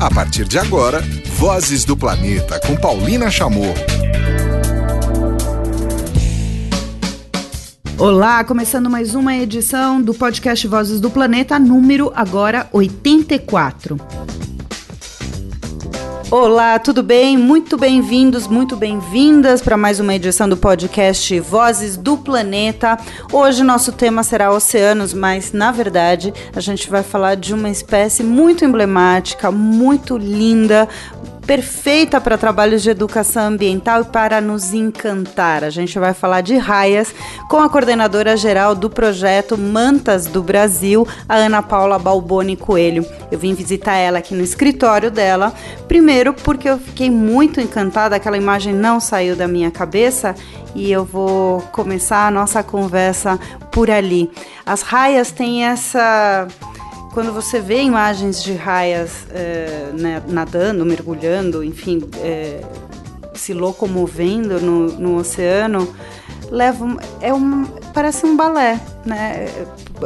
A partir de agora, Vozes do Planeta com Paulina Chamorro. Olá, começando mais uma edição do podcast Vozes do Planeta, número agora 84. Olá, tudo bem? Muito bem-vindos, muito bem-vindas para mais uma edição do podcast Vozes do Planeta. Hoje nosso tema será oceanos, mas na verdade a gente vai falar de uma espécie muito emblemática, muito linda, perfeita para trabalhos de educação ambiental e para nos encantar. A gente vai falar de raias com a coordenadora geral do projeto Mantas do Brasil, a Ana Paula Balboni Coelho. Eu vim visitar ela aqui no escritório dela, primeiro porque eu fiquei muito encantada, aquela imagem não saiu da minha cabeça e eu vou começar a nossa conversa por ali. As raias têm essa quando você vê imagens de raias é, né, nadando, mergulhando, enfim, é, se locomovendo no, no oceano, leva é um parece um balé, né?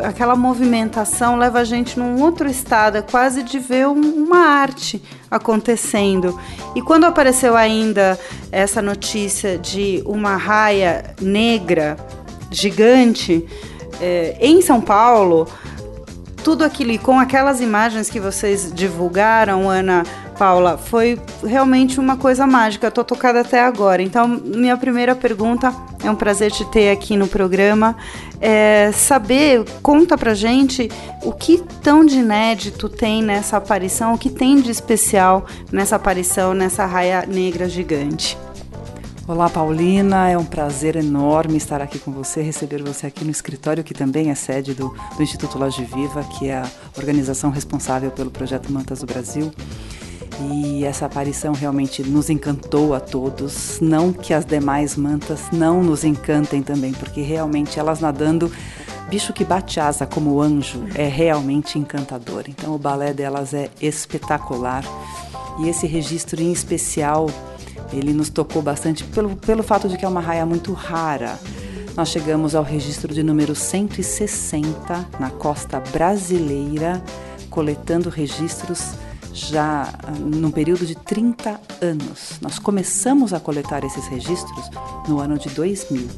Aquela movimentação leva a gente num outro estado, é quase de ver um, uma arte acontecendo. E quando apareceu ainda essa notícia de uma raia negra gigante é, em São Paulo, tudo aquilo e com aquelas imagens que vocês divulgaram, Ana Paula, foi realmente uma coisa mágica. Estou tocada até agora. Então, minha primeira pergunta é um prazer te ter aqui no programa. É saber, conta pra gente o que tão de inédito tem nessa aparição, o que tem de especial nessa aparição, nessa raia negra gigante. Olá, Paulina. É um prazer enorme estar aqui com você, receber você aqui no escritório, que também é sede do, do Instituto Loja Viva, que é a organização responsável pelo projeto Mantas do Brasil. E essa aparição realmente nos encantou a todos. Não que as demais mantas não nos encantem também, porque realmente elas nadando, bicho que bate asa como anjo, é realmente encantador. Então o balé delas é espetacular. E esse registro em especial ele nos tocou bastante pelo, pelo fato de que é uma raia muito rara. Nós chegamos ao registro de número 160 na costa brasileira, coletando registros já ah, num período de 30 anos. Nós começamos a coletar esses registros no ano de 2000.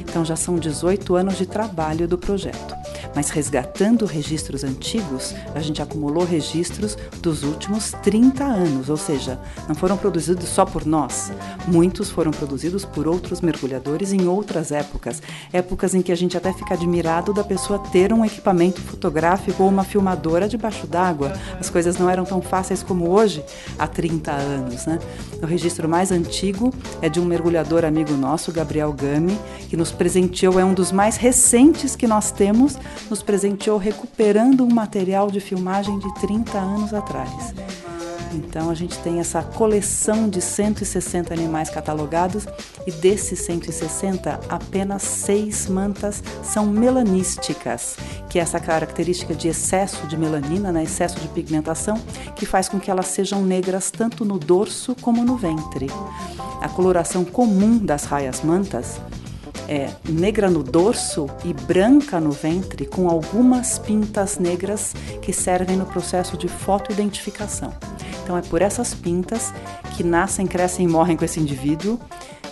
Então já são 18 anos de trabalho do projeto. Mas resgatando registros antigos, a gente acumulou registros dos últimos 30 anos, ou seja, não foram produzidos só por nós. Muitos foram produzidos por outros mergulhadores em outras épocas, épocas em que a gente até fica admirado da pessoa ter um equipamento fotográfico ou uma filmadora debaixo d'água. As coisas não eram tão fáceis como hoje, há 30 anos, né? O registro mais antigo é de um mergulhador amigo nosso, Gabriel Gami, que nos presenteou, é um dos mais recentes que nós temos, nos presenteou recuperando um material de filmagem de 30 anos atrás. Então a gente tem essa coleção de 160 animais catalogados e desses 160, apenas seis mantas são melanísticas, que é essa característica de excesso de melanina, né, excesso de pigmentação, que faz com que elas sejam negras tanto no dorso como no ventre. A coloração comum das raias mantas é negra no dorso e branca no ventre, com algumas pintas negras que servem no processo de fotoidentificação. Então é por essas pintas que nascem, crescem e morrem com esse indivíduo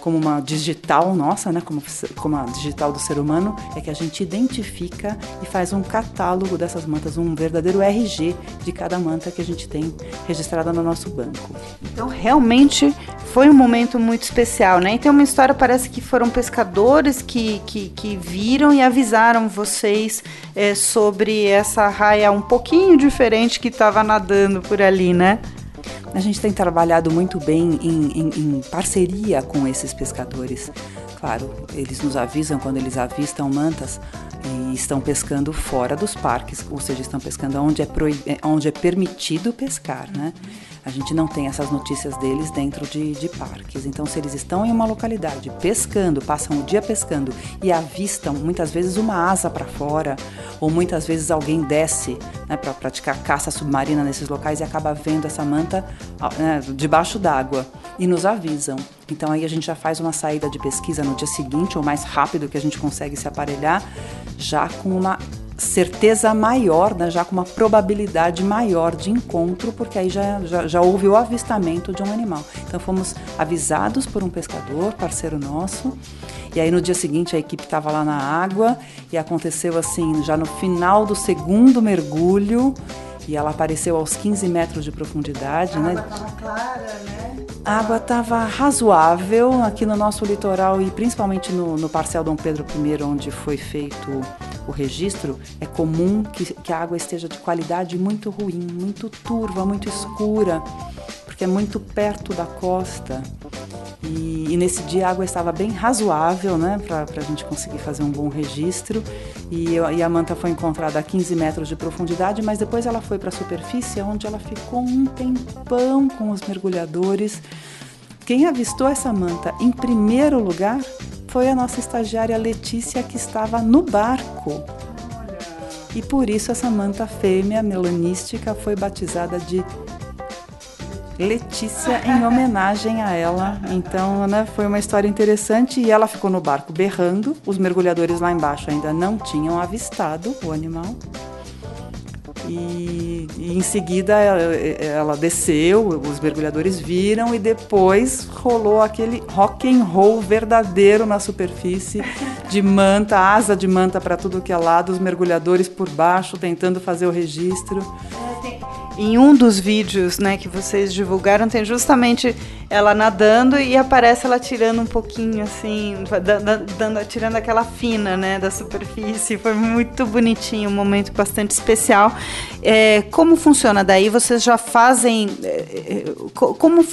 como uma digital nossa, né, como, como a digital do ser humano, é que a gente identifica e faz um catálogo dessas mantas, um verdadeiro RG de cada manta que a gente tem registrada no nosso banco. Então, realmente foi um momento muito especial, né? E tem uma história, parece que foram pescadores que, que, que viram e avisaram vocês é, sobre essa raia um pouquinho diferente que estava nadando por ali, né? A gente tem trabalhado muito bem em, em, em, parceria com esses pescadores. Claro, eles nos avisam quando eles avistam mantas e estão pescando fora dos parques, ou seja, estão pescando onde é, onde é permitido pescar, né? A gente não tem essas notícias deles dentro de, de, parques. Então, se eles estão em uma localidade pescando, passam o dia pescando e avistam muitas vezes uma asa para fora, ou muitas vezes alguém desce né, para praticar caça submarina nesses locais e acaba vendo essa manta né, debaixo d'água e nos avisam. Então, aí a gente já faz uma saída de pesquisa no dia seguinte, ou mais rápido que a gente consegue se aparelhar, já com uma certeza maior, né, já com uma probabilidade maior de encontro, porque aí já, já, já, houve o avistamento de um animal. Então fomos avisados por um pescador, parceiro nosso, e aí no dia seguinte a equipe estava lá na água e aconteceu assim, já no final do segundo mergulho, e ela apareceu aos 15 metros de profundidade. A né? água estava clara, né? A água estava razoável aqui no nosso litoral e principalmente no, no Parcel Dom Pedro I, onde foi feito o registro, é comum que, que a água esteja de qualidade muito ruim, muito turva, muito escura, porque é muito perto da costa. E, e, nesse dia a água estava bem razoável, né, para a gente conseguir fazer um bom registro. E, e, a manta foi encontrada a 15 metros de profundidade, mas depois ela foi para a superfície, onde ela ficou um tempão com os mergulhadores. Quem avistou essa manta em primeiro lugar foi a nossa estagiária Letícia, que estava no barco. E por isso essa manta fêmea melanística foi batizada de Letícia em homenagem a ela. Então, né, foi uma história interessante e ela ficou no barco berrando. Os mergulhadores lá embaixo ainda não tinham avistado o animal. E, e, em seguida ela, desceu, os mergulhadores viram e depois rolou aquele rock and roll verdadeiro na superfície de manta, asa de manta para tudo que é lado, os mergulhadores por baixo tentando fazer o registro. É, tem em um dos vídeos, né, que vocês divulgaram, tem justamente ela nadando e aparece ela tirando um pouquinho assim, dando, tirando aquela fina, né, da superfície. Foi muito bonitinho, um momento bastante especial. É, como funciona daí? Vocês já fazem é, é como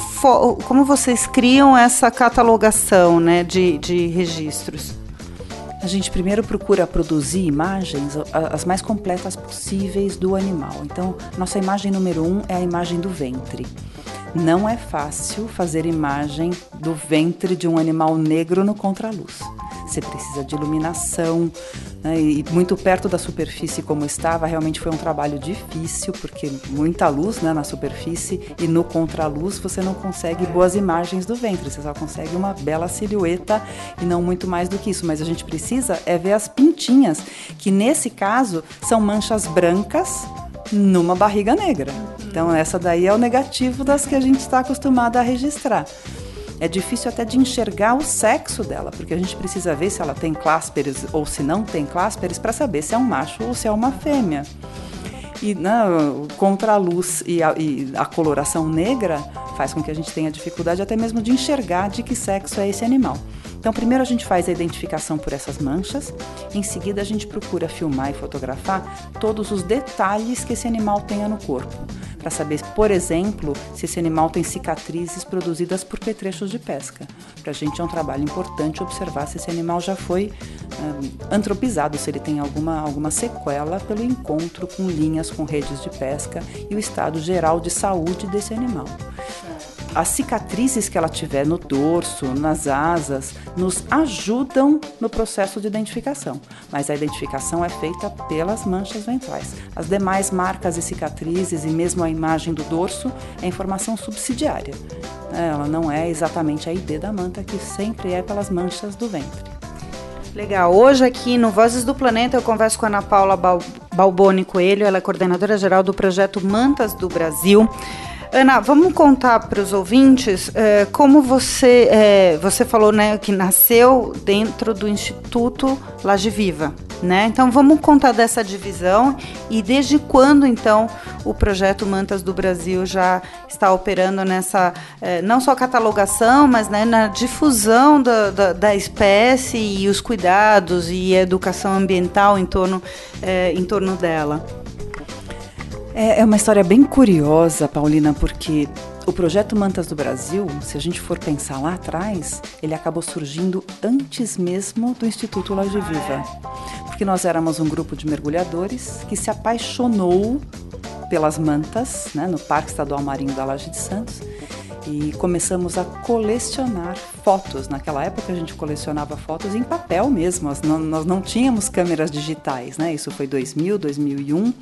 como vocês criam essa catalogação, né, de, de registros? A gente primeiro procura produzir imagens as mais completas possíveis do animal. Então, nossa imagem número um é a imagem do ventre. Não é fácil fazer imagem do ventre de um animal negro no contraluz você precisa de iluminação, né? e muito perto da superfície como estava, realmente foi um trabalho difícil, porque muita luz né, na superfície e no contraluz você não consegue boas imagens do ventre, você só consegue uma bela silhueta e não muito mais do que isso. Mas a gente precisa é ver as pintinhas, que nesse caso são manchas brancas numa barriga negra. Então essa daí é o negativo das que a gente está acostumado a registrar é difícil até de enxergar o sexo dela, porque a gente precisa ver se ela tem clásperes ou se não tem clásperes para saber se é um macho ou se é uma fêmea. E né, contra a luz e a, e a coloração negra faz com que a gente tenha dificuldade até mesmo de enxergar de que sexo é esse animal. Então, primeiro a gente faz a identificação por essas manchas, em seguida a gente procura filmar e fotografar todos os detalhes que esse animal tenha no corpo, para saber, por exemplo, se esse animal tem cicatrizes produzidas por petrechos de pesca. Para a gente é um trabalho importante observar se esse animal já foi um, antropizado, se ele tem alguma, alguma sequela pelo encontro com linhas, com redes de pesca e o estado geral de saúde desse animal as cicatrizes que ela tiver no dorso, nas asas, nos ajudam no processo de identificação, mas a identificação é feita pelas manchas ventrais. As demais marcas e cicatrizes e mesmo a imagem do dorso é informação subsidiária. Ela não é exatamente a ID da manta, que sempre é pelas manchas do ventre. Legal. Hoje aqui no Vozes do Planeta eu converso com a Ana Paula Balboni Coelho, ela é coordenadora geral do projeto Mantas do Brasil. Ana, vamos contar para os ouvintes é, como você é, você falou, né, que nasceu dentro do Instituto Laje Viva, né? Então vamos contar dessa divisão e desde quando então o projeto Mantas do Brasil já está operando nessa é, não só catalogação, mas né, na difusão da, da, da, espécie e os cuidados e a educação ambiental em torno em torno dela. É, é uma história bem curiosa, Paulina, porque o projeto Mantas do Brasil, se a gente for pensar lá atrás, ele acabou surgindo antes mesmo do Instituto Laje Viva. Porque nós éramos um grupo de mergulhadores que se apaixonou pelas mantas, né, no Parque Estadual Marinho da Laje de Santos, e começamos a colecionar fotos. Naquela época a gente colecionava fotos em papel mesmo, nós não, nós não tínhamos câmeras digitais, né? Isso foi 2000, 2001,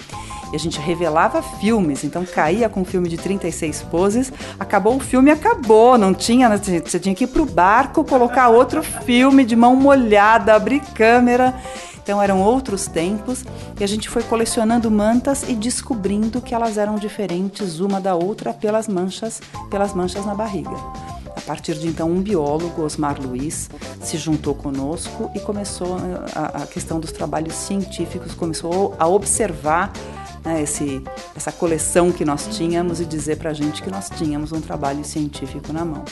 e a gente revelava filmes, então caía com um filme de 36 poses, acabou o filme, acabou, não tinha, né? você tinha que ir pro barco, colocar outro filme de mão molhada, abrir câmera. Então eram outros tempos e a gente foi colecionando mantas e descobrindo que elas eram diferentes uma da outra pelas manchas, pelas manchas na barriga. A partir de então, um biólogo, Osmar Luiz, se juntou conosco e começou eh, a, a questão dos trabalhos científicos, começou a observar né, esse, essa coleção que nós tínhamos e dizer para a gente que nós tínhamos um trabalho científico na mão.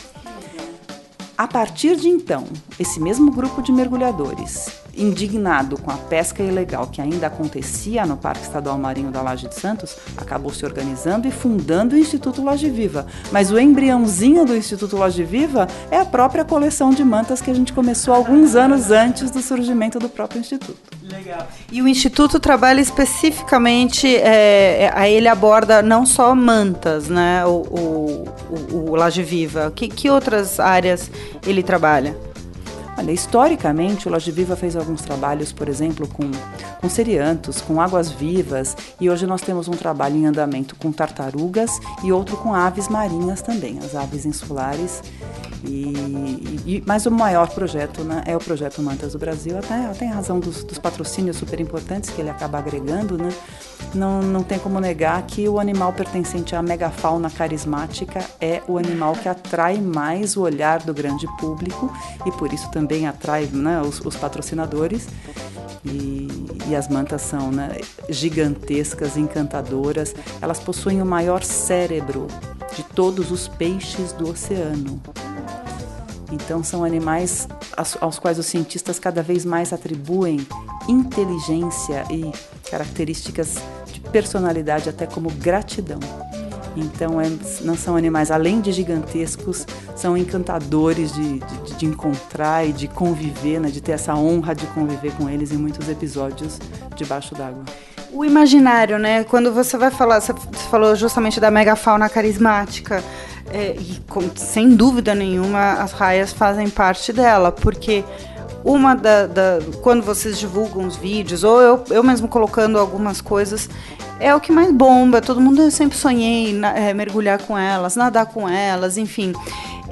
A partir de então, esse mesmo grupo de mergulhadores, indignado com a pesca ilegal que ainda acontecia no Parque Estadual Marinho da Laje de Santos, acabou se organizando e fundando o Instituto Laje Viva. Mas o embriãozinho do Instituto Laje Viva é a própria coleção de mantas que a gente começou alguns anos antes do surgimento do próprio Instituto. Legal. E o Instituto trabalha especificamente, é, é ele aborda não só mantas, né? O, o, o, o Laje Viva. Que, que outras áreas ele trabalha? Olha, historicamente, o Loja Viva fez alguns trabalhos, por exemplo, com, com seriantos, com águas vivas, e hoje nós temos um trabalho em andamento com tartarugas e outro com aves marinhas também, as aves insulares. E, e, mas o maior projeto né, é o projeto Mantas do Brasil, até, até em razão dos, dos patrocínios super importantes que ele acaba agregando, né? Não, não tem como negar que o animal pertencente à megafauna carismática é o animal que atrai mais o olhar do grande público e por isso também atrai né, os, os patrocinadores. E, e, as mantas são né, gigantescas, encantadoras. Elas possuem o maior cérebro de todos os peixes do oceano. Então, são animais aos quais os cientistas cada vez mais atribuem inteligência e características personalidade, até como gratidão. Então, é, não são animais, além de gigantescos, são encantadores de, de, de encontrar e de conviver, né, de ter essa honra de conviver com eles em muitos episódios debaixo d'água. O imaginário, né? Quando você vai falar, você falou justamente da megafauna carismática. É, e com, sem dúvida nenhuma as raias fazem parte dela, porque uma da, da, quando vocês divulgam os vídeos ou eu, eu mesmo colocando algumas coisas é o que mais bomba. Todo mundo eu sempre sonhei na, é, mergulhar com elas nadar com elas enfim.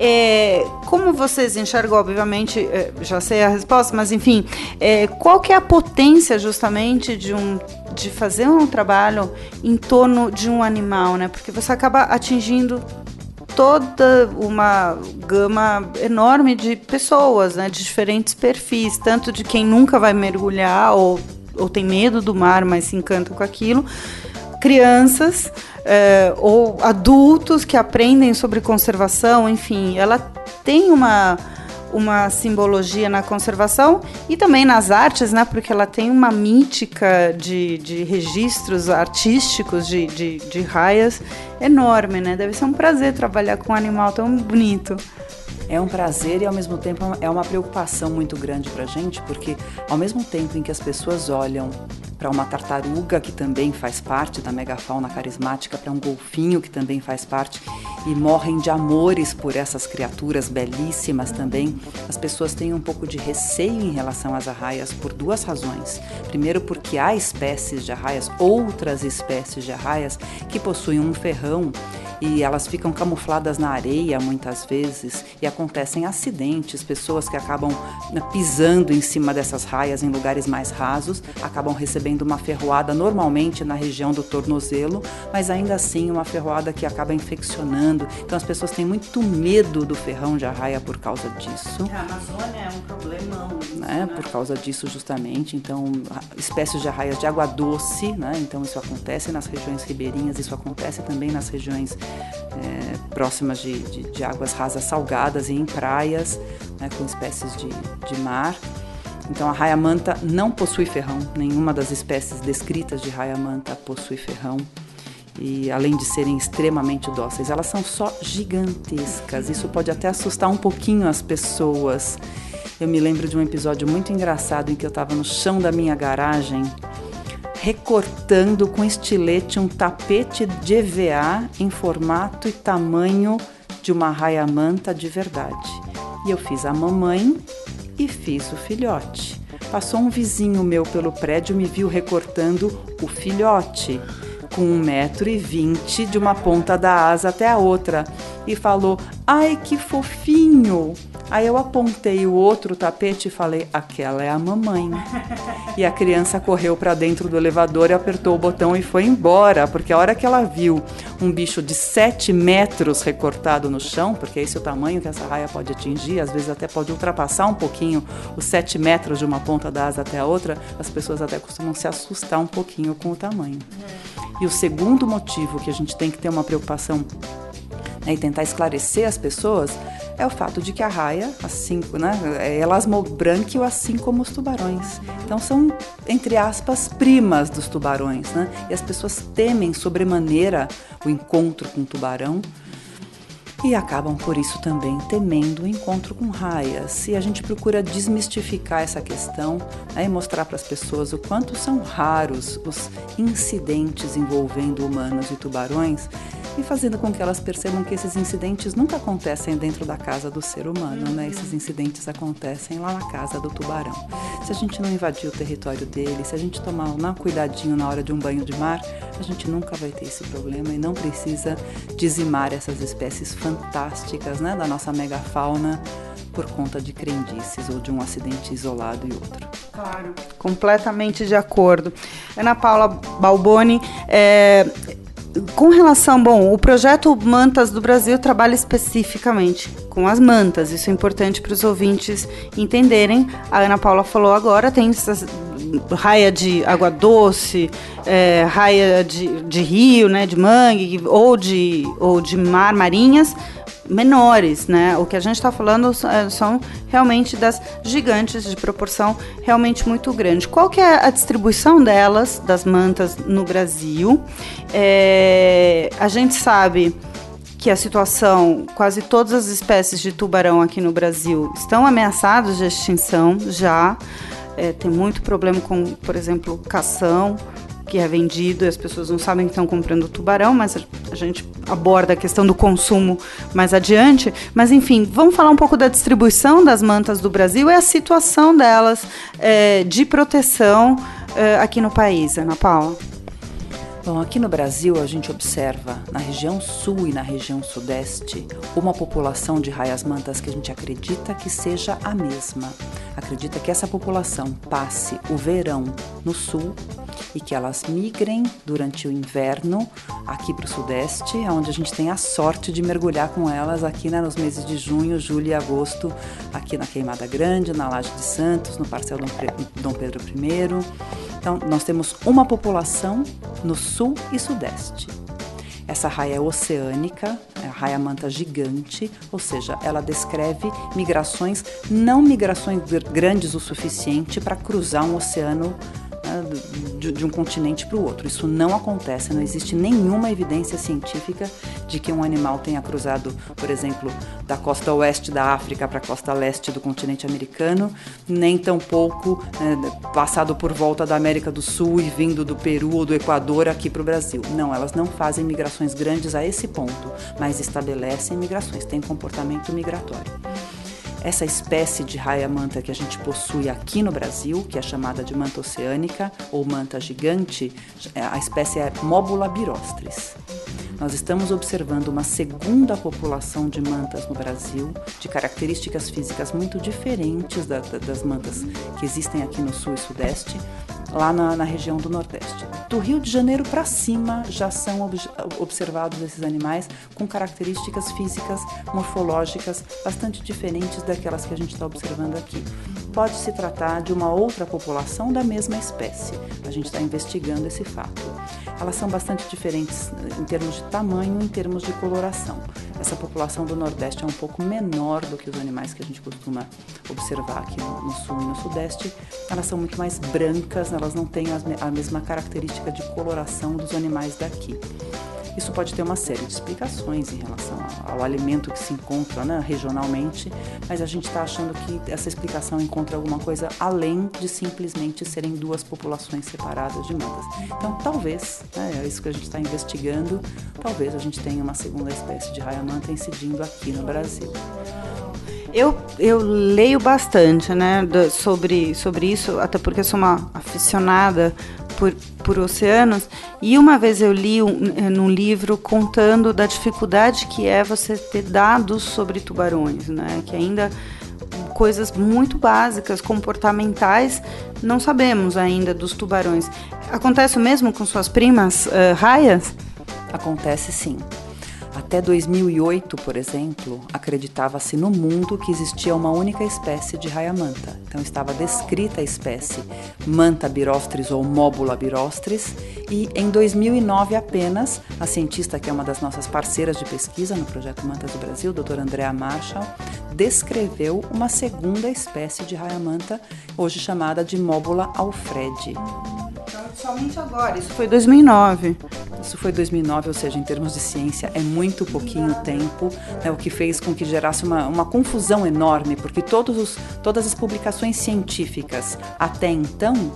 É, como vocês enxergam obviamente é, já sei a resposta mas enfim é, qual que é a potência justamente de um de fazer um trabalho em torno de um animal né? Porque você acaba atingindo toda uma gama enorme de pessoas, né, de diferentes perfis, tanto de quem nunca vai mergulhar ou, ou tem medo do mar, mas se encanta com aquilo, crianças é, ou adultos que aprendem sobre conservação, enfim, ela tem uma uma simbologia na conservação e também nas artes, né? Porque ela tem uma mítica de, de registros artísticos de, de, de raias enorme, né? Deve ser um prazer trabalhar com um animal tão bonito é um prazer e ao mesmo tempo é uma preocupação muito grande para a gente, porque ao mesmo tempo em que as pessoas olham para uma tartaruga que também faz parte da megafauna carismática, para um golfinho que também faz parte e morrem de amores por essas criaturas belíssimas também, as pessoas têm um pouco de receio em relação às arraias por duas razões. Primeiro, porque há espécies de arraias, outras espécies de arraias, que possuem um ferrão e elas ficam camufladas na areia muitas vezes e acontecem acidentes, pessoas que acabam né, pisando em cima dessas raias em lugares mais rasos, acabam recebendo uma ferroada normalmente na região do tornozelo, mas ainda assim uma ferroada que acaba infeccionando. Então as pessoas têm muito medo do ferrão de arraia por causa disso. A Amazônia é um problemão. Né? Por causa disso justamente, então espécies de arraias de água doce, né? Então isso acontece nas regiões ribeirinhas, isso acontece também nas regiões é, próximas de, de, de, águas rasas salgadas e em praias, né, com espécies de, de mar. Então a raia-manta não possui ferrão, nenhuma das espécies descritas de raia-manta possui ferrão. E além de serem extremamente dóceis, elas são só gigantescas. Isso pode até assustar um pouquinho as pessoas. Eu me lembro de um episódio muito engraçado em que eu estava no chão da minha garagem recortando com estilete um tapete de EVA em formato e tamanho de uma raia-manta de verdade. E eu fiz a mamãe e fiz o filhote. Passou um vizinho meu pelo prédio, me viu recortando o filhote. com 1,20m de uma ponta da asa até a outra e falou: Ai, que fofinho! Aí eu apontei o outro tapete e falei: aquela é a mamãe. E a criança correu para dentro do elevador e apertou o botão e foi embora, porque a hora que ela viu um bicho de 7 metros recortado no chão, porque esse é o tamanho que essa raia pode atingir, às vezes até pode ultrapassar um pouquinho os 7 metros de uma ponta da asa até a outra, as pessoas até costumam se assustar um pouquinho com o tamanho. E o segundo motivo que a gente tem que ter uma preocupação né, e tentar esclarecer as pessoas é o fato de que a raia, assim, né, é elasmobranquio, assim como os tubarões. Então são, entre aspas, primas dos tubarões, né? E as pessoas temem sobremaneira o encontro com o tubarão e acabam por isso também temendo o encontro com raias. E a gente procura desmistificar essa questão né, e mostrar para as pessoas o quanto são raros os incidentes envolvendo humanos e tubarões e fazendo com que elas percebam que esses incidentes nunca acontecem dentro da casa do ser humano, né? Esses incidentes acontecem lá na casa do tubarão. Se a gente não invadir o território dele, se a gente tomar um cuidadinho na hora de um banho de mar, a gente nunca vai ter esse problema e não precisa dizimar essas espécies fantásticas, né, da nossa megafauna por conta de crendices ou de um acidente isolado e outro. Claro. Completamente de acordo. Ana Paula Balboni, é, com relação, bom, o projeto Mantas do Brasil trabalha especificamente com as mantas. Isso é importante para os ouvintes entenderem. A Ana Paula falou agora, tem essas raia de água doce, é, raia de, de rio, né, de mangue ou de, ou de mar, marinhas menores, né? O que a gente está falando é, são realmente das gigantes de proporção realmente muito grande. Qual que é a distribuição delas, das mantas, no Brasil? É, a gente sabe que a situação, quase todas as espécies de tubarão aqui no Brasil estão ameaçadas de extinção já. É, tem muito problema com, por exemplo, cação, que é vendido e as pessoas não sabem que estão comprando tubarão, mas a gente aborda a questão do consumo mais adiante. Mas enfim, vamos falar um pouco da distribuição das mantas do Brasil e a situação delas é, de proteção é, aqui no país, Ana Paula. Bom, aqui no Brasil a gente observa na região sul e na região sudeste uma população de raias-mantas que a gente acredita que seja a mesma. Acredita que essa população passe o verão no sul e que elas migrem durante o inverno aqui para o sudeste, onde a gente tem a sorte de mergulhar com elas aqui né, nos meses de junho, julho e agosto, aqui na Queimada Grande, na Laje de Santos, no Parcel Dom Pedro I. Então, nós temos uma população no sul e sudeste. Essa raia é oceânica, é a raia manta gigante, ou seja, ela descreve migrações, não migrações grandes o suficiente para cruzar um oceano de, de, um continente para o outro. Isso não acontece, não existe nenhuma evidência científica de que um animal tenha cruzado, por exemplo, da costa oeste da África para a costa leste do continente americano, nem tampouco né, passado por volta da América do Sul e vindo do Peru ou do Equador aqui para o Brasil. Não, elas não fazem migrações grandes a esse ponto, mas estabelecem migrações, têm comportamento migratório. Essa espécie de raia-manta que a gente possui aqui no Brasil, que é chamada de manta oceânica ou manta gigante, a espécie é Mobula birostris. Nós estamos observando uma segunda população de mantas no Brasil, de características físicas muito diferentes da, da, das mantas que existem aqui no sul e sudeste, lá na, na região do Nordeste. Do Rio de Janeiro para cima já são ob observados esses animais com características físicas, morfológicas bastante diferentes daquelas que a gente está observando aqui. Pode se tratar de uma outra população da mesma espécie. A gente está investigando esse fato. Elas são bastante diferentes em termos de tamanho, em termos de coloração. Essa população do Nordeste é um pouco menor do que os animais que a gente costuma observar aqui no, no Sul e no Sudeste. Elas são muito mais brancas, elas não têm a mesma característica de coloração dos animais daqui. Isso pode ter uma série de explicações em relação ao, alimento que se encontra né, regionalmente, mas a gente está achando que essa explicação encontra alguma coisa além de simplesmente serem duas populações separadas de mantas. Então, talvez, né, é isso que a gente está investigando, talvez a gente tenha uma segunda espécie de raia-manta incidindo aqui no Brasil. Eu, eu leio bastante né, sobre, sobre isso, até porque sou uma aficionada por, por oceanos e uma vez eu li um, num livro contando da dificuldade que é você ter dados sobre tubarões, né? Que ainda coisas muito básicas, comportamentais, não sabemos ainda dos tubarões. Acontece o mesmo com suas primas uh, raias? Acontece sim. Até 2008, por exemplo, acreditava-se no mundo que existia uma única espécie de raia-manta. Então estava descrita a espécie Manta birostris ou Móbula birostris e em 2009 apenas, a cientista que é uma das nossas parceiras de pesquisa no projeto Mantas do Brasil, doutora Andrea Marshall, descreveu uma segunda espécie de raia-manta, hoje chamada de Móbula alfredi. Somente agora, isso foi 2009. Isso foi 2009, ou seja, em termos de ciência, é muito pouquinho tempo, né, o que fez com que gerasse uma, uma confusão enorme, porque todos os, todas as publicações científicas até então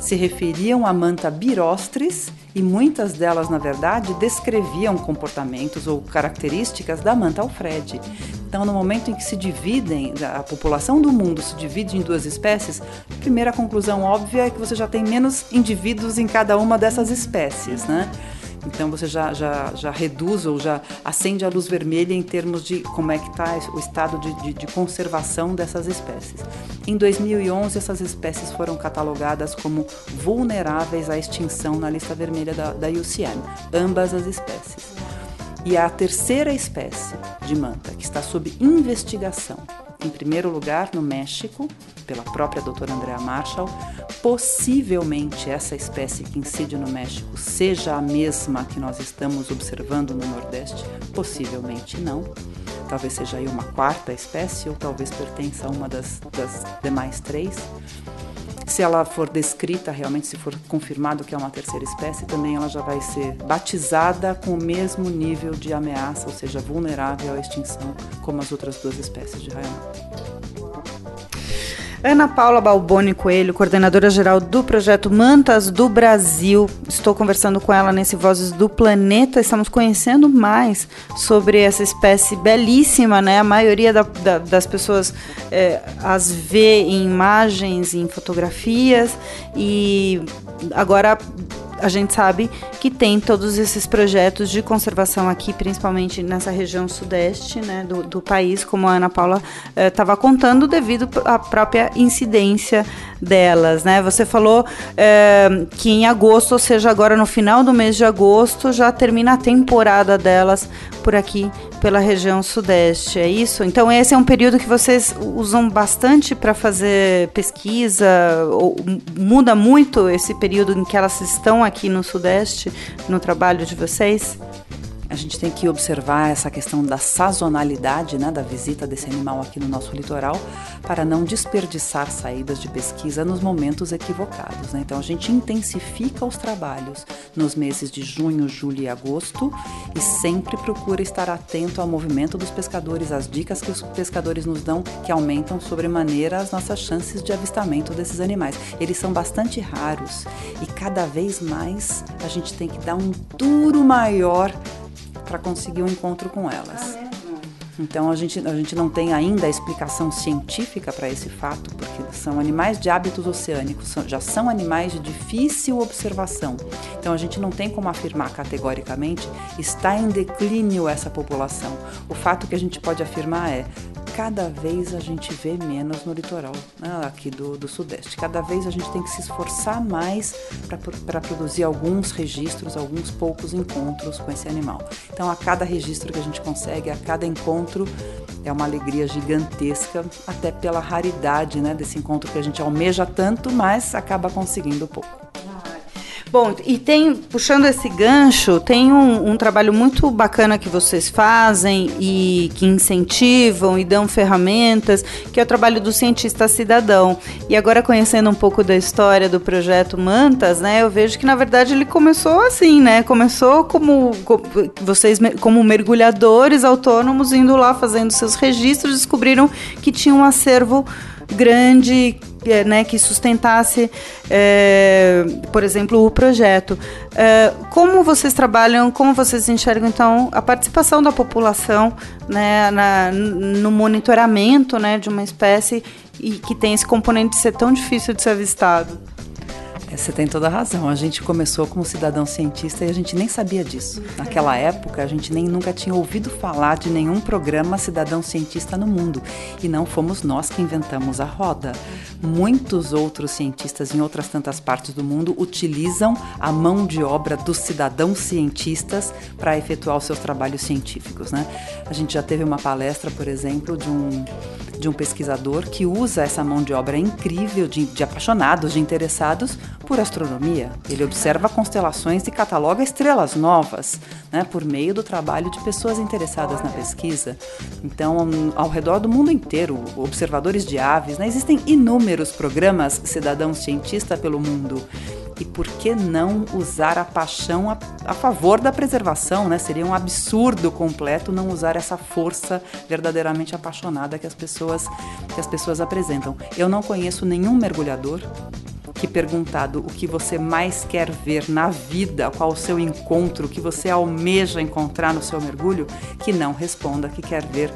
se referiam à manta birostris e muitas delas, na verdade, descreviam comportamentos ou características da manta alfredi. Então, no momento em que se dividem, a população do mundo se divide em duas espécies, a primeira conclusão óbvia é que você já tem menos indivíduos em cada uma dessas espécies, né? Então você já, já, já reduz ou já acende a luz vermelha em termos de como é que está o estado de, de, de, conservação dessas espécies. Em 2011, essas espécies foram catalogadas como vulneráveis à extinção na lista vermelha da, da IUCN, ambas as espécies. E a terceira espécie de manta que está sob investigação em primeiro lugar no México, pela própria doutora Andrea Marshall. Possivelmente essa espécie que incide no México seja a mesma que nós estamos observando no Nordeste, possivelmente não. Talvez seja aí uma quarta espécie, ou talvez pertença a uma das, das demais três. Se ela for descrita realmente, se for confirmado que é uma terceira espécie, também ela já vai ser batizada com o mesmo nível de ameaça, ou seja, vulnerável à extinção, como as outras duas espécies de raia Ana Paula Balboni Coelho, coordenadora geral do projeto Mantas do Brasil. Estou conversando com ela nesse Vozes do Planeta. Estamos conhecendo mais sobre essa espécie belíssima, né? A maioria da, da, das pessoas é, as vê em imagens, em fotografias e agora a gente sabe que tem todos esses projetos de conservação aqui, principalmente nessa região sudeste né, do, do país, como a Ana Paula estava eh, contando, devido à própria incidência delas. Né? Você falou eh, que em agosto, ou seja, agora no final do mês de agosto, já termina a temporada delas por aqui pela região sudeste, é isso? Então esse é um período que vocês usam bastante para fazer pesquisa, ou muda muito esse período em que elas estão aqui no sudeste no trabalho de vocês? A gente tem que observar essa questão da sazonalidade né, da visita desse animal aqui no nosso litoral para não desperdiçar saídas de pesquisa nos momentos equivocados. Né? Então a gente intensifica os trabalhos nos meses de junho, julho e agosto e sempre procura estar atento ao movimento dos pescadores, às dicas que os pescadores nos dão que aumentam sobremaneira as nossas chances de avistamento desses animais. Eles são bastante raros e cada vez mais a gente tem que dar um duro maior para conseguir um encontro com elas. Então a gente, a gente não tem ainda a explicação científica para esse fato, porque são animais de hábitos oceânicos, são, já são animais de difícil observação. Então a gente não tem como afirmar categoricamente está em declínio essa população. O fato que a gente pode afirmar é cada vez a gente vê menos no litoral né, aqui do, do Sudeste. Cada vez a gente tem que se esforçar mais para produzir alguns registros, alguns poucos encontros com esse animal. Então, a cada registro que a gente consegue, a cada encontro, é uma alegria gigantesca, até pela raridade né, desse encontro que a gente almeja tanto, mas acaba conseguindo pouco. Bom, e tem, puxando esse gancho, tem um, um, trabalho muito bacana que vocês fazem e que incentivam e dão ferramentas, que é o trabalho do cientista cidadão. E agora, conhecendo um pouco da história do projeto Mantas, né, eu vejo que na verdade ele começou assim, né? Começou como, como vocês, como mergulhadores autônomos, indo lá fazendo seus registros, descobriram que tinha um acervo grande né, que sustentasse, é, por exemplo, o projeto. É, como vocês trabalham, como vocês enxergam, então, a participação da população né, na, no monitoramento né, de uma espécie e que tem esse componente de ser tão difícil de ser avistado? Você tem toda a razão. A gente começou como cidadão cientista e a gente nem sabia disso. Naquela época, a gente nem nunca tinha ouvido falar de nenhum programa cidadão cientista no mundo. E não fomos nós que inventamos a roda. Muitos outros cientistas em outras tantas partes do mundo utilizam a mão de obra dos cidadãos cientistas para efetuar os seus trabalhos científicos. Né? A gente já teve uma palestra, por exemplo, de um, de um pesquisador que usa essa mão de obra incrível de, de apaixonados, de interessados por astronomia. Ele observa constelações e cataloga estrelas novas, né, por meio do trabalho de pessoas interessadas na pesquisa. Então, ao redor do mundo inteiro, observadores de aves, né, existem inúmeros programas cidadão cientista pelo mundo. E por que não usar a paixão a, a, favor da preservação? Né? Seria um absurdo completo não usar essa força verdadeiramente apaixonada que as pessoas, que as pessoas apresentam. Eu não conheço nenhum mergulhador que perguntado o que você mais quer ver na vida, qual o seu encontro, o que você almeja encontrar no seu mergulho, que não responda que quer ver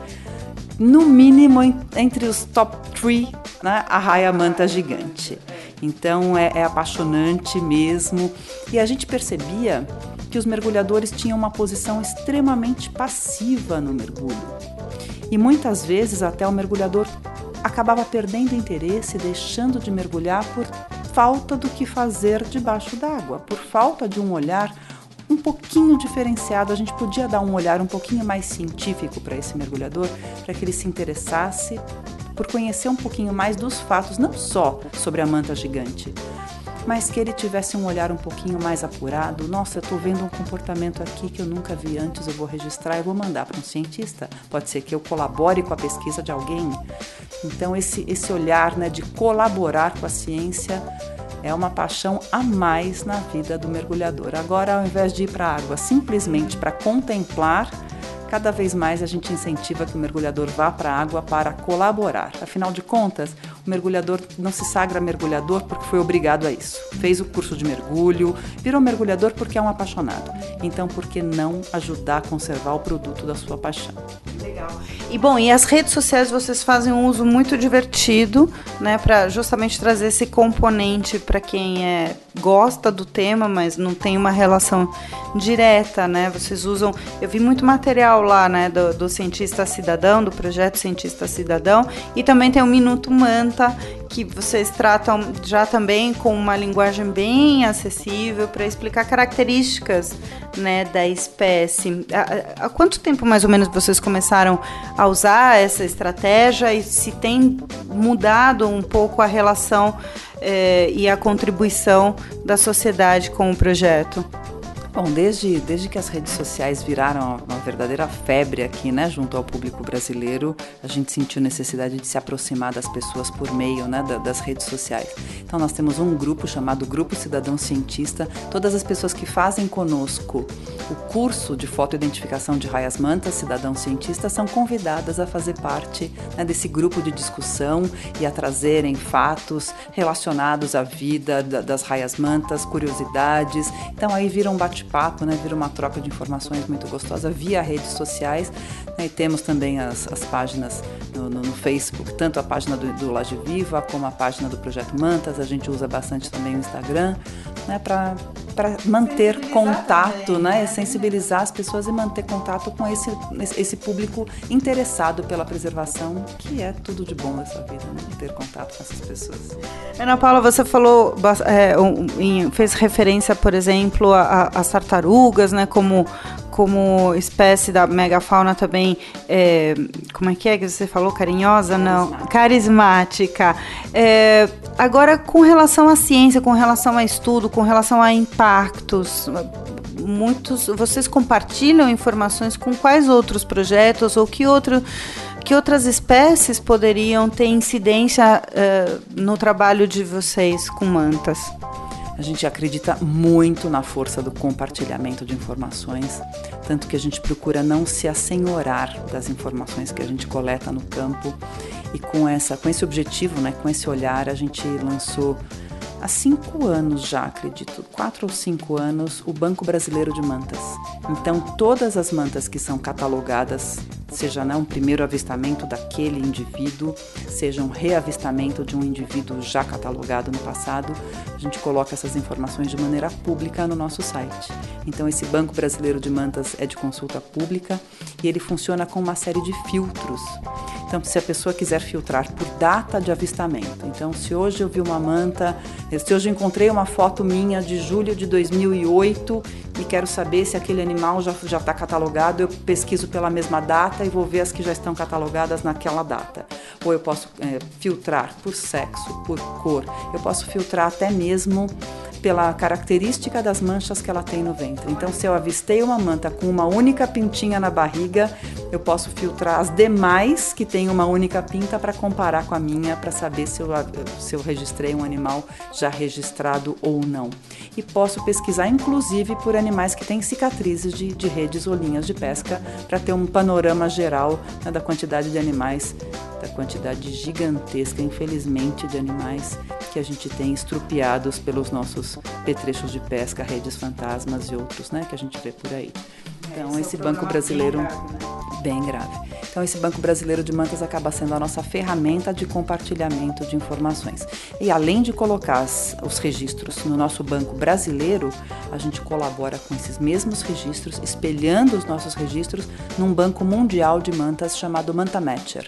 no mínimo entre os top 3 né, a raia manta gigante. Então é, é apaixonante mesmo. E a gente percebia que os mergulhadores tinham uma posição extremamente passiva no mergulho. E muitas vezes até o mergulhador acabava perdendo interesse, deixando de mergulhar por falta do que fazer debaixo d'água, por falta de um olhar um pouquinho diferenciado. A gente podia dar um olhar um pouquinho mais científico para esse mergulhador, para que ele se interessasse por conhecer um pouquinho mais dos fatos, não só sobre a manta gigante, mas que ele tivesse um olhar um pouquinho mais apurado. Nossa, eu estou vendo um comportamento aqui que eu nunca vi antes, eu vou registrar e vou mandar para um cientista. Pode ser que eu colabore com a pesquisa de alguém. Então, esse, esse olhar né, de colaborar com a ciência é uma paixão a mais na vida do mergulhador. Agora, ao invés de ir para a água simplesmente para contemplar, cada vez mais a gente incentiva que o mergulhador vá para a água para colaborar. Afinal de contas, mergulhador não se sagra mergulhador porque foi obrigado a isso. Fez o curso de mergulho, virou mergulhador porque é um apaixonado. Então, por que não ajudar a conservar o produto da sua paixão? Legal. E bom, e as redes sociais vocês fazem um uso muito divertido, né, para justamente trazer esse componente para quem é gosta do tema, mas não tem uma relação direta, né? Vocês usam, eu vi muito material lá, né, do, do cientista cidadão, do projeto cientista cidadão, e também tem o Minuto Manta que vocês tratam já também com uma linguagem bem acessível para explicar características né, da espécie. Há, há, quanto tempo mais ou menos vocês começaram a usar essa estratégia e se tem mudado um pouco a relação eh, e a contribuição da sociedade com o projeto? Bom, desde, desde que as redes sociais viraram uma verdadeira febre aqui, né, junto ao público brasileiro, a gente sentiu necessidade de se aproximar das pessoas por meio né, das redes sociais. Então, nós temos um grupo chamado Grupo Cidadão Cientista. Todas as pessoas que fazem conosco o curso de fotoidentificação de raias mantas, Cidadão Cientista, são convidadas a fazer parte né, desse grupo de discussão e a trazerem fatos relacionados à vida das raias mantas, curiosidades. Então, aí vira um bate bate-papo, né? Vira uma troca de informações muito gostosa via redes sociais. Né? E temos também as, as páginas no, no, no, Facebook, tanto a página do, do Laje Viva como a página do Projeto Mantas. A gente usa bastante também o Instagram, né? Para para manter contato, né? Sensibilizar as pessoas e manter contato com esse, esse público interessado pela preservação, que é tudo de bom nessa vida, né? Ter contato com essas pessoas. Ana Paula, você falou, é, fez referência, por exemplo, às tartarugas, né? Como como espécie da megafauna também, é, como é que é que você falou? Carinhosa? Não. Carismática. É, agora, com relação à ciência, com relação a estudo, com relação a impactos, muitos, vocês compartilham informações com quais outros projetos ou que outro que outras espécies poderiam ter incidência uh, no trabalho de vocês com mantas? A gente acredita muito na força do compartilhamento de informações, tanto que a gente procura não se assenhorar das informações que a gente coleta no campo. E com essa, com esse objetivo, né, com esse olhar, a gente lançou há cinco anos já, acredito, quatro ou cinco anos, o Banco Brasileiro de Mantas. Então, todas as mantas que são catalogadas seja né, um primeiro avistamento daquele indivíduo, seja um reavistamento de um indivíduo já catalogado no passado, a gente coloca essas informações de maneira pública no nosso site. Então, esse Banco Brasileiro de Mantas é de consulta pública e ele funciona com uma série de filtros. Então, se a pessoa quiser filtrar por data de avistamento, então, se hoje eu vi uma manta, se hoje eu encontrei uma foto minha de julho de 2008 e quero saber se aquele animal já está catalogado, eu pesquiso pela mesma data e vou ver as que já estão catalogadas naquela data. Ou eu posso é, filtrar por sexo, por cor, eu posso filtrar até mesmo pela característica das manchas que ela tem no ventre. Então, se eu avistei uma manta com uma única pintinha na barriga, eu posso filtrar as demais que têm uma única pinta para comparar com a minha, para saber se eu, se eu registrei um animal já registrado ou não. E posso pesquisar, inclusive, por animais que têm cicatrizes de, de redes ou linhas de pesca, para ter um panorama geral né, da quantidade de animais, da quantidade gigantesca, infelizmente, de animais que a gente tem estrupiados pelos nossos petrechos de pesca, redes fantasmas e outros, né, que a gente vê por aí. Então, esse, esse Banco Brasileiro bem grave, né? bem grave. Então, esse Banco Brasileiro de Mantas acaba sendo a nossa ferramenta de compartilhamento de informações. E além de colocar os registros no nosso banco brasileiro, a gente colabora com esses mesmos registros, espelhando os nossos registros num banco mundial de mantas chamado Manta Matcher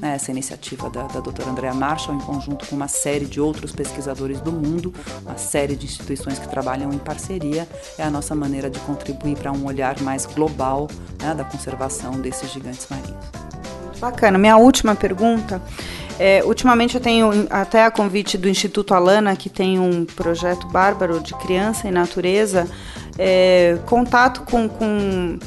né, essa iniciativa da, da doutora Andrea Marshall, em conjunto com uma série de outros pesquisadores do mundo, uma série de instituições que trabalham em parceria, é a nossa maneira de contribuir para um olhar mais global né, da conservação desses gigantes marinhos. Bacana. Minha última pergunta. É, ultimamente eu tenho, até a convite do Instituto Alana, que tem um projeto bárbaro de criança e natureza, é, contato com, com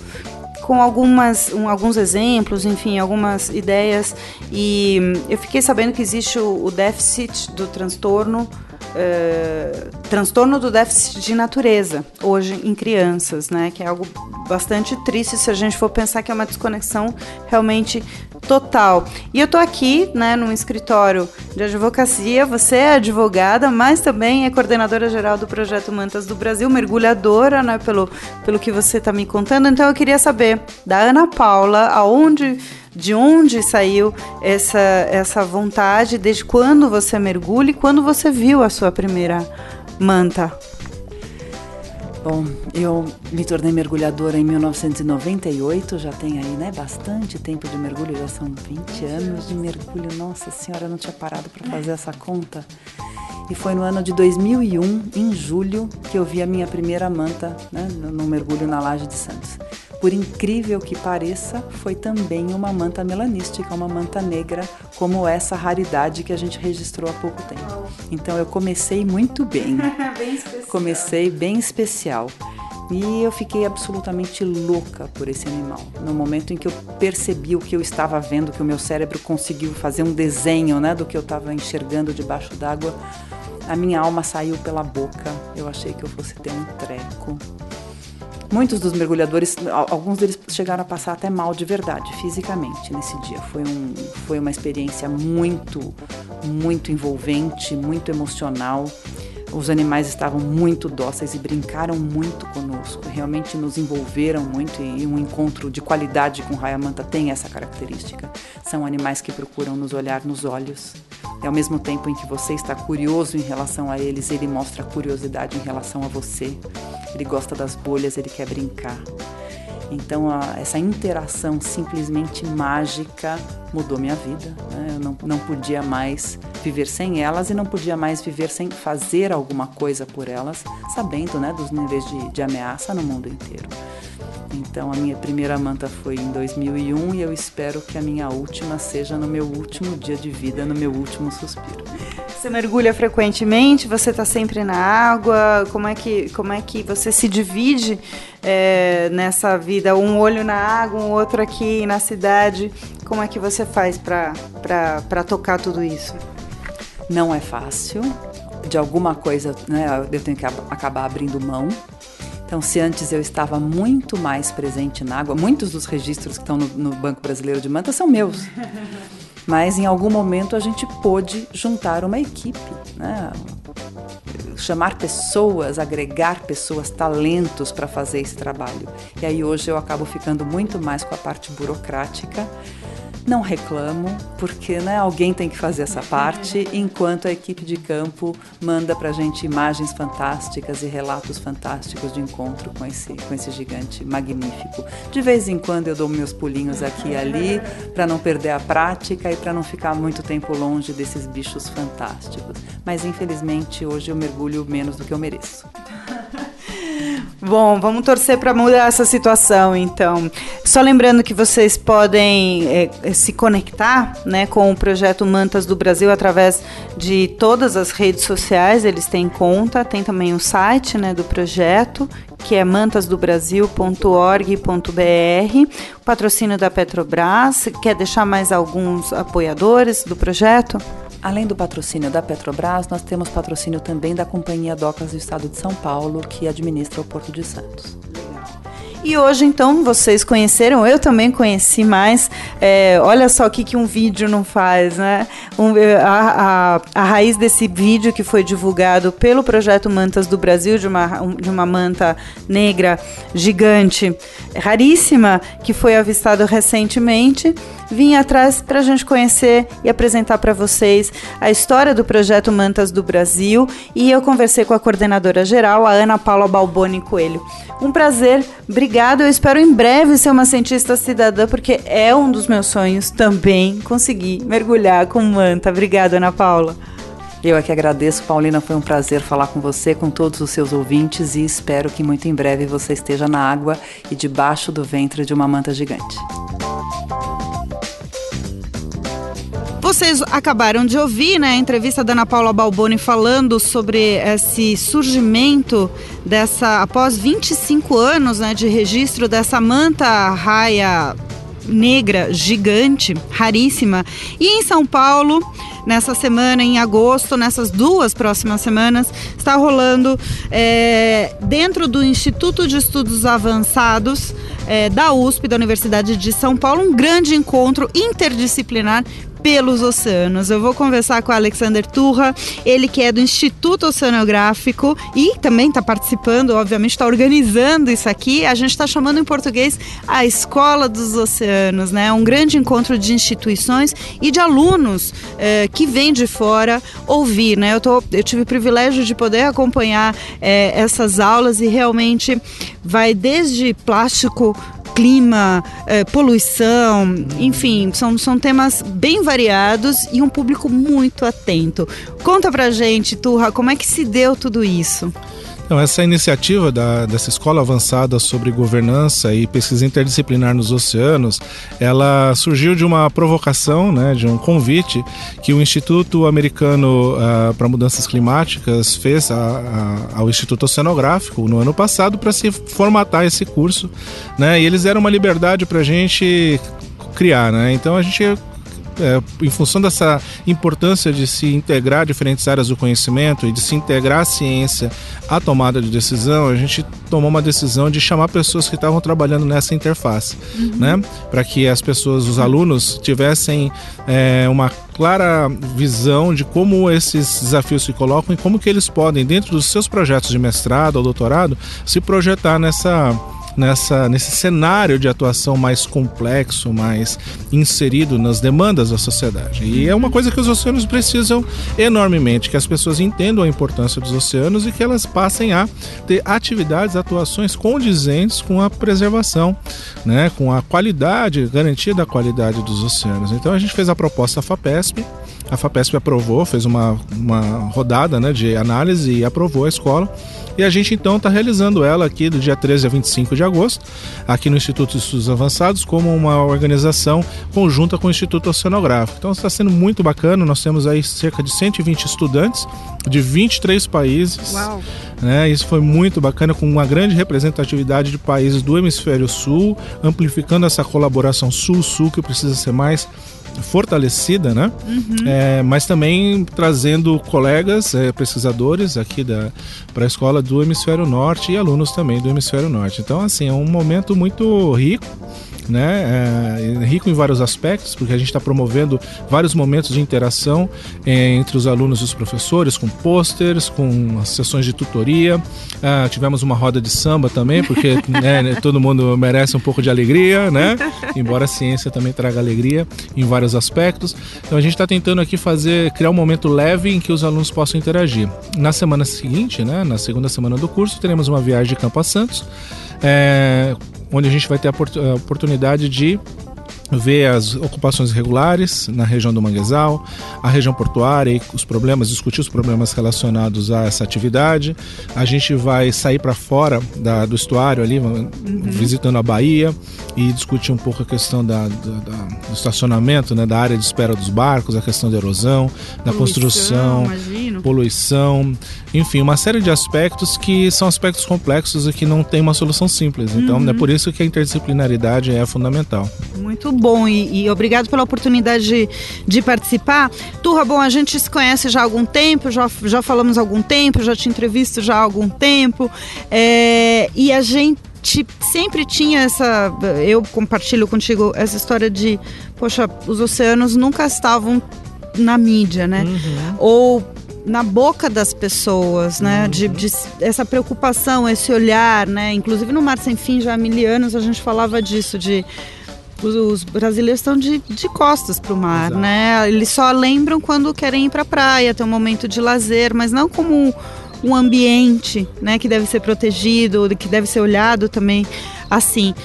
com algumas, um, alguns exemplos, enfim, algumas ideias. E eu fiquei sabendo que existe o, o déficit do transtorno. Uh, transtorno do déficit de natureza hoje em crianças, né? Que é algo bastante triste se a gente for pensar que é uma desconexão realmente total. E eu tô aqui, né, num escritório de advocacia. Você é advogada, mas também é coordenadora geral do projeto Mantas do Brasil, mergulhadora, né, pelo, pelo que você está me contando. Então eu queria saber da Ana Paula, aonde de onde saiu essa, essa vontade, desde quando você mergulha e quando você viu a sua primeira manta? Bom, eu me tornei mergulhadora em 1998, já tem aí, né, bastante tempo de mergulho, já são 20 anos de mergulho. Nossa Senhora, eu não tinha parado para fazer essa conta. E foi no ano de 2001, em julho, que eu vi a minha primeira manta, né, no mergulho na Laje de Santos por incrível que pareça, foi também uma manta melanística, uma manta negra, como essa raridade que a gente registrou há pouco tempo. Então eu comecei muito bem. bem comecei bem especial. E eu fiquei absolutamente louca por esse animal. No momento em que eu percebi o que eu estava vendo, que o meu cérebro conseguiu fazer um desenho né, do que eu estava enxergando debaixo d'água, a minha alma saiu pela boca. Eu achei que eu fosse ter um treco. Muitos dos mergulhadores, alguns deles chegaram a passar até mal de verdade, fisicamente, nesse dia. Foi, um, foi uma experiência muito, muito envolvente, muito emocional. Os animais estavam muito dóceis e brincaram muito conosco, realmente nos envolveram muito e um encontro de qualidade com Raia Manta tem essa característica. São animais que procuram nos olhar nos olhos. E ao mesmo tempo em que você está curioso em relação a eles, ele mostra curiosidade em relação a você. Ele gosta das bolhas, ele quer brincar. Então, a, essa interação simplesmente mágica mudou minha vida. Né? Eu não, não podia mais viver sem elas e não podia mais viver sem fazer alguma coisa por elas, sabendo né, dos níveis de, de ameaça no mundo inteiro. Então, a minha primeira manta foi em 2001 e eu espero que a minha última seja no meu último dia de vida, no meu último suspiro. Você mergulha frequentemente? Você está sempre na água? Como é que, como é que você se divide é, nessa vida? Um olho na água, um outro aqui na cidade. Como é que você faz para tocar tudo isso? Não é fácil. De alguma coisa, né, eu tenho que acabar abrindo mão. Então, se antes eu estava muito mais presente na água, muitos dos registros que estão no, no Banco Brasileiro de Manta são meus. Mas em algum momento a gente pôde juntar uma equipe, né? chamar pessoas, agregar pessoas, talentos para fazer esse trabalho. E aí hoje eu acabo ficando muito mais com a parte burocrática não reclamo, porque né, alguém tem que fazer essa parte, enquanto a equipe de campo manda para a gente imagens fantásticas e relatos fantásticos de encontro com esse, com esse gigante magnífico. De vez em quando eu dou meus pulinhos aqui e ali, para não perder a prática e para não ficar muito tempo longe desses bichos fantásticos. Mas infelizmente hoje eu mergulho menos do que eu mereço. Bom, vamos torcer para mudar essa situação, então. Só lembrando que vocês podem é, se conectar né, com o projeto Mantas do Brasil através de todas as redes sociais, eles têm conta, tem também o site né, do projeto, que é mantasdobrasil.org.br, patrocínio da Petrobras. Quer deixar mais alguns apoiadores do projeto? Além do patrocínio da Petrobras, nós temos patrocínio também da Companhia Docas do Estado de São Paulo, que administra o Porto de Santos. E hoje, então, vocês conheceram, eu também conheci mais. É, olha só o que, que um vídeo não faz, né? Um, a, a, a, raiz desse vídeo que foi divulgado pelo projeto Mantas do Brasil, de uma, de uma manta negra gigante, raríssima, que foi avistado recentemente vim atrás para a gente conhecer e apresentar para vocês a história do projeto Mantas do Brasil e eu conversei com a coordenadora geral, a Ana Paula Balboni Coelho. Um prazer, obrigado. Eu espero em breve ser uma cientista cidadã, porque é um dos meus sonhos também conseguir mergulhar com manta. Obrigada, Ana Paula. Eu é que agradeço, Paulina. Foi um prazer falar com você, com todos os seus ouvintes e espero que muito em breve você esteja na água e debaixo do ventre de uma manta gigante. Vocês acabaram de ouvir né, a entrevista da Ana Paula Balboni falando sobre esse surgimento dessa, após 25 anos né, de registro dessa manta raia negra gigante, raríssima. E em São Paulo, nessa semana, em agosto, nessas duas próximas semanas, está rolando é, dentro do Instituto de Estudos Avançados é, da USP, da Universidade de São Paulo, um grande encontro interdisciplinar pelos oceanos. Eu vou conversar com o Alexander Turra, ele que é do Instituto Oceanográfico e também está participando, obviamente está organizando isso aqui. A gente está chamando em português a Escola dos Oceanos, né? Um grande encontro de instituições e de alunos eh, que vêm de fora ouvir, né? Eu, tô, eu tive o privilégio de poder acompanhar eh, essas aulas e realmente vai desde plástico clima, é, poluição, enfim, são, são temas bem variados e um público muito atento. Conta pra gente, Turra, como é que se deu tudo isso? Então, essa iniciativa da, dessa escola avançada sobre governança e pesquisa interdisciplinar nos oceanos, ela surgiu de uma provocação, né, de um convite que o Instituto Americano uh, para Mudanças Climáticas fez a, a, ao Instituto Oceanográfico no ano passado para se formatar esse curso, né, e eles deram uma liberdade para a gente criar, né? Então a gente é, em função dessa importância de se integrar diferentes áreas do conhecimento e de se integrar a ciência à tomada de decisão, a gente tomou uma decisão de chamar pessoas que estavam trabalhando nessa interface, uhum. né? Para que as pessoas, os alunos, tivessem é, uma clara visão de como esses desafios se colocam e como que eles podem, dentro dos seus projetos de mestrado ou doutorado, se projetar nessa nessa, nesse cenário de atuação mais complexo, mais inserido nas demandas da sociedade. E é uma coisa que os oceanos precisam enormemente, que as pessoas entendam a importância dos oceanos e que elas passem a ter atividades, atuações condizentes com a preservação, né, com a qualidade, garantia da qualidade dos oceanos. Então a gente fez a proposta FAPESP, a FAPESP aprovou, fez uma, uma rodada né, de análise e aprovou a escola. E a gente então está realizando ela aqui do dia 13 a 25 de agosto, aqui no Instituto de Estudos Avançados, como uma organização conjunta com o Instituto Oceanográfico. Então está sendo muito bacana, nós temos aí cerca de 120 estudantes de 23 países. Uau. Né? Isso foi muito bacana, com uma grande representatividade de países do hemisfério sul, amplificando essa colaboração sul-sul que precisa ser mais fortalecida, né? Uhum. É, mas também trazendo colegas é, pesquisadores aqui da para a escola do hemisfério norte e alunos também do hemisfério norte. Então, assim, é um momento muito rico né? É, rico em vários aspectos, porque a gente está promovendo vários momentos de interação é, entre os alunos e os professores, com pôsteres, com sessões de tutoria. Ah, tivemos uma roda de samba também, porque né, todo mundo merece um pouco de alegria, né? Embora a ciência também traga alegria em vários aspectos. Então a gente está tentando aqui fazer, criar um momento leve em que os alunos possam interagir. Na semana seguinte, né, na segunda semana do curso, teremos uma viagem de Campo a Santos, é, onde a gente vai ter a oportunidade de ver as ocupações irregulares na região do Manguezal, a região portuária e os problemas, discutir os problemas relacionados a essa atividade. A gente vai sair para fora da, do estuário ali, uhum. visitando a Bahia e discutir um pouco a questão da, da, do estacionamento, né, da área de espera dos barcos, a questão da erosão, da poluição, construção, imagino. Poluição, enfim, uma série de aspectos que são aspectos complexos e que não tem uma solução simples. Então, uhum. é por isso que a interdisciplinaridade é fundamental. Muito bom e, e obrigado pela oportunidade de, de participar. Turra, bom, a gente se conhece já há algum tempo, já, já falamos há algum tempo, já te entrevisto já há algum tempo é, e a gente sempre tinha essa. Eu compartilho contigo essa história de, poxa, os oceanos nunca estavam na mídia, né? Uhum. Ou na boca das pessoas, né? Uhum. De, de, essa preocupação, esse olhar, né? Inclusive no Mar Sem Fim, já há mil anos, a gente falava disso, de os, os brasileiros estão de, de costas para o mar, Exato. né? Eles só lembram quando querem ir para a praia, ter um momento de lazer, mas não como um ambiente, né, que deve ser protegido, que deve ser olhado também assim.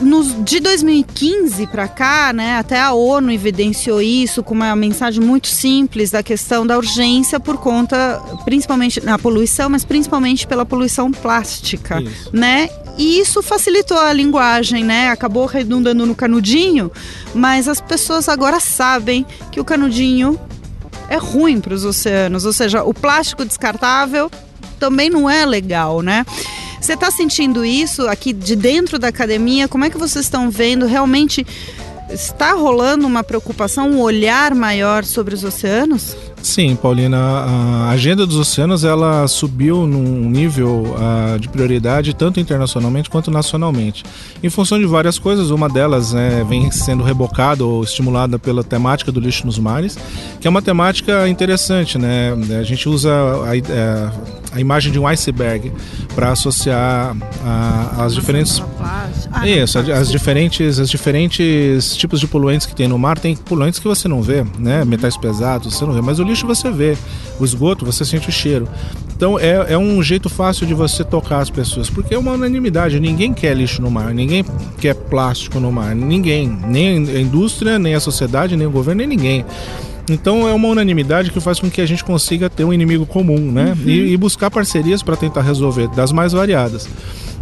Nos, de 2015 para cá, né, até a ONU evidenciou isso com uma mensagem muito simples da questão da urgência por conta, principalmente na poluição, mas principalmente pela poluição plástica, isso. né? E isso facilitou a linguagem, né? Acabou redundando no canudinho, mas as pessoas agora sabem que o canudinho é ruim para os oceanos, ou seja, o plástico descartável também não é legal, né? Você está sentindo isso aqui de dentro da academia? Como é que vocês estão vendo? Realmente está rolando uma preocupação, um olhar maior sobre os oceanos? Sim, Paulina, a agenda dos oceanos ela subiu num nível uh, de prioridade tanto internacionalmente quanto nacionalmente. Em função de várias coisas, uma delas é, vem sendo rebocada ou estimulada pela temática do lixo nos mares, que é uma temática interessante, né? A gente usa a, a, a imagem de um iceberg para associar a, as diferentes ah, isso, as, as diferentes as diferentes tipos de poluentes que tem no mar. Tem poluentes que você não vê, né? Metais pesados você não vê, mas o lixo você vê, o esgoto você sente o cheiro. Então é, é um jeito fácil de você tocar as pessoas, porque é uma unanimidade. Ninguém quer lixo no mar, ninguém quer plástico no mar, ninguém, nem a indústria, nem a sociedade, nem o governo, nem ninguém. Então é uma unanimidade que faz com que a gente consiga ter um inimigo comum, né? Uhum. E, e buscar parcerias para tentar resolver das mais variadas.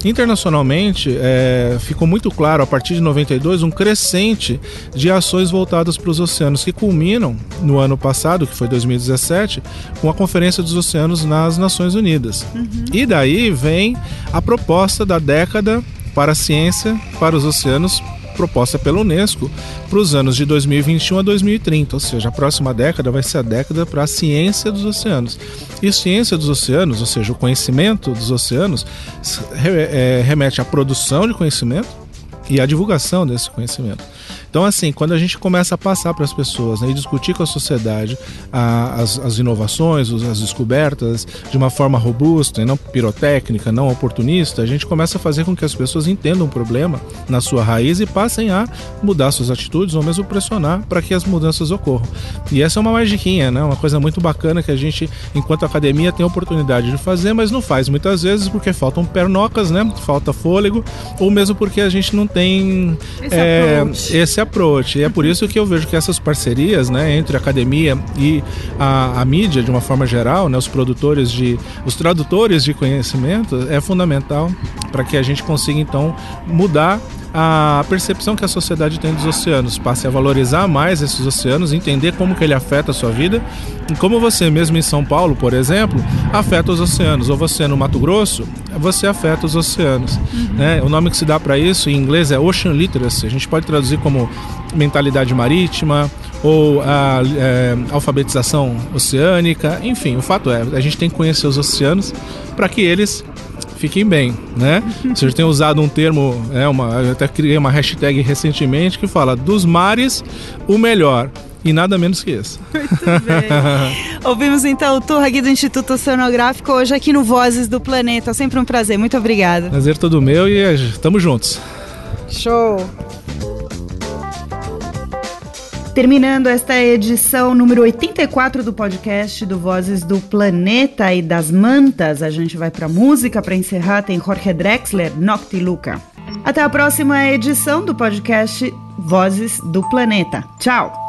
Internacionalmente, é, ficou muito claro a partir de 92 um crescente de ações voltadas para os oceanos que culminam no ano passado, que foi 2017, com a Conferência dos Oceanos nas Nações Unidas. Uhum. E daí vem a proposta da década para a ciência, para os oceanos, proposta pela Unesco para os anos de 2021 a 2030, ou seja, a próxima década vai ser a década para a ciência dos oceanos. E ciência dos oceanos, ou seja, o conhecimento dos oceanos, é, remete à produção de conhecimento e à divulgação desse conhecimento. Então, assim, quando a gente começa a passar para as pessoas né, e discutir com a sociedade a, as, as, inovações, as descobertas de uma forma robusta e não pirotécnica, não oportunista, a gente começa a fazer com que as pessoas entendam o problema na sua raiz e passem a mudar suas atitudes ou mesmo pressionar para que as mudanças ocorram. E essa é uma magiquinha, né? uma coisa muito bacana que a gente, enquanto academia, tem a oportunidade de fazer, mas não faz muitas vezes porque faltam pernocas, né? falta fôlego, ou mesmo porque a gente não tem esse, é, approach. esse esse approach. E é por isso que eu vejo que essas parcerias né, entre a academia e a, a mídia, de uma forma geral, né, os produtores de. os tradutores de conhecimento, é fundamental para que a gente consiga então mudar a percepção que a sociedade tem dos oceanos, passe a valorizar mais esses oceanos, entender como que ele afeta a sua vida, e como você mesmo em São Paulo, por exemplo, afeta os oceanos, ou você no Mato Grosso, você afeta os oceanos. Uhum. Né? O nome que se dá para isso em inglês é Ocean Literacy, a gente pode traduzir como mentalidade marítima, ou a é, alfabetização oceânica, enfim, o fato é, a gente tem que conhecer os oceanos para que eles fiquem bem, né? Você tem usado um termo, é uma, eu até criei uma hashtag recentemente que fala dos mares o melhor. E nada menos que isso. Muito bem. Ouvimos então o tour aqui do Instituto Oceanográfico, hoje aqui no Vozes do Planeta. Sempre um prazer, muito obrigada. Prazer todo meu e estamos juntos. Show! Terminando esta edição número 84 do podcast do Vozes do Planeta e das Mantas, a gente vai para música para encerrar. Tem Jorge Drexler, Nocti Luca. Até a próxima edição do podcast Vozes do Planeta. Tchau!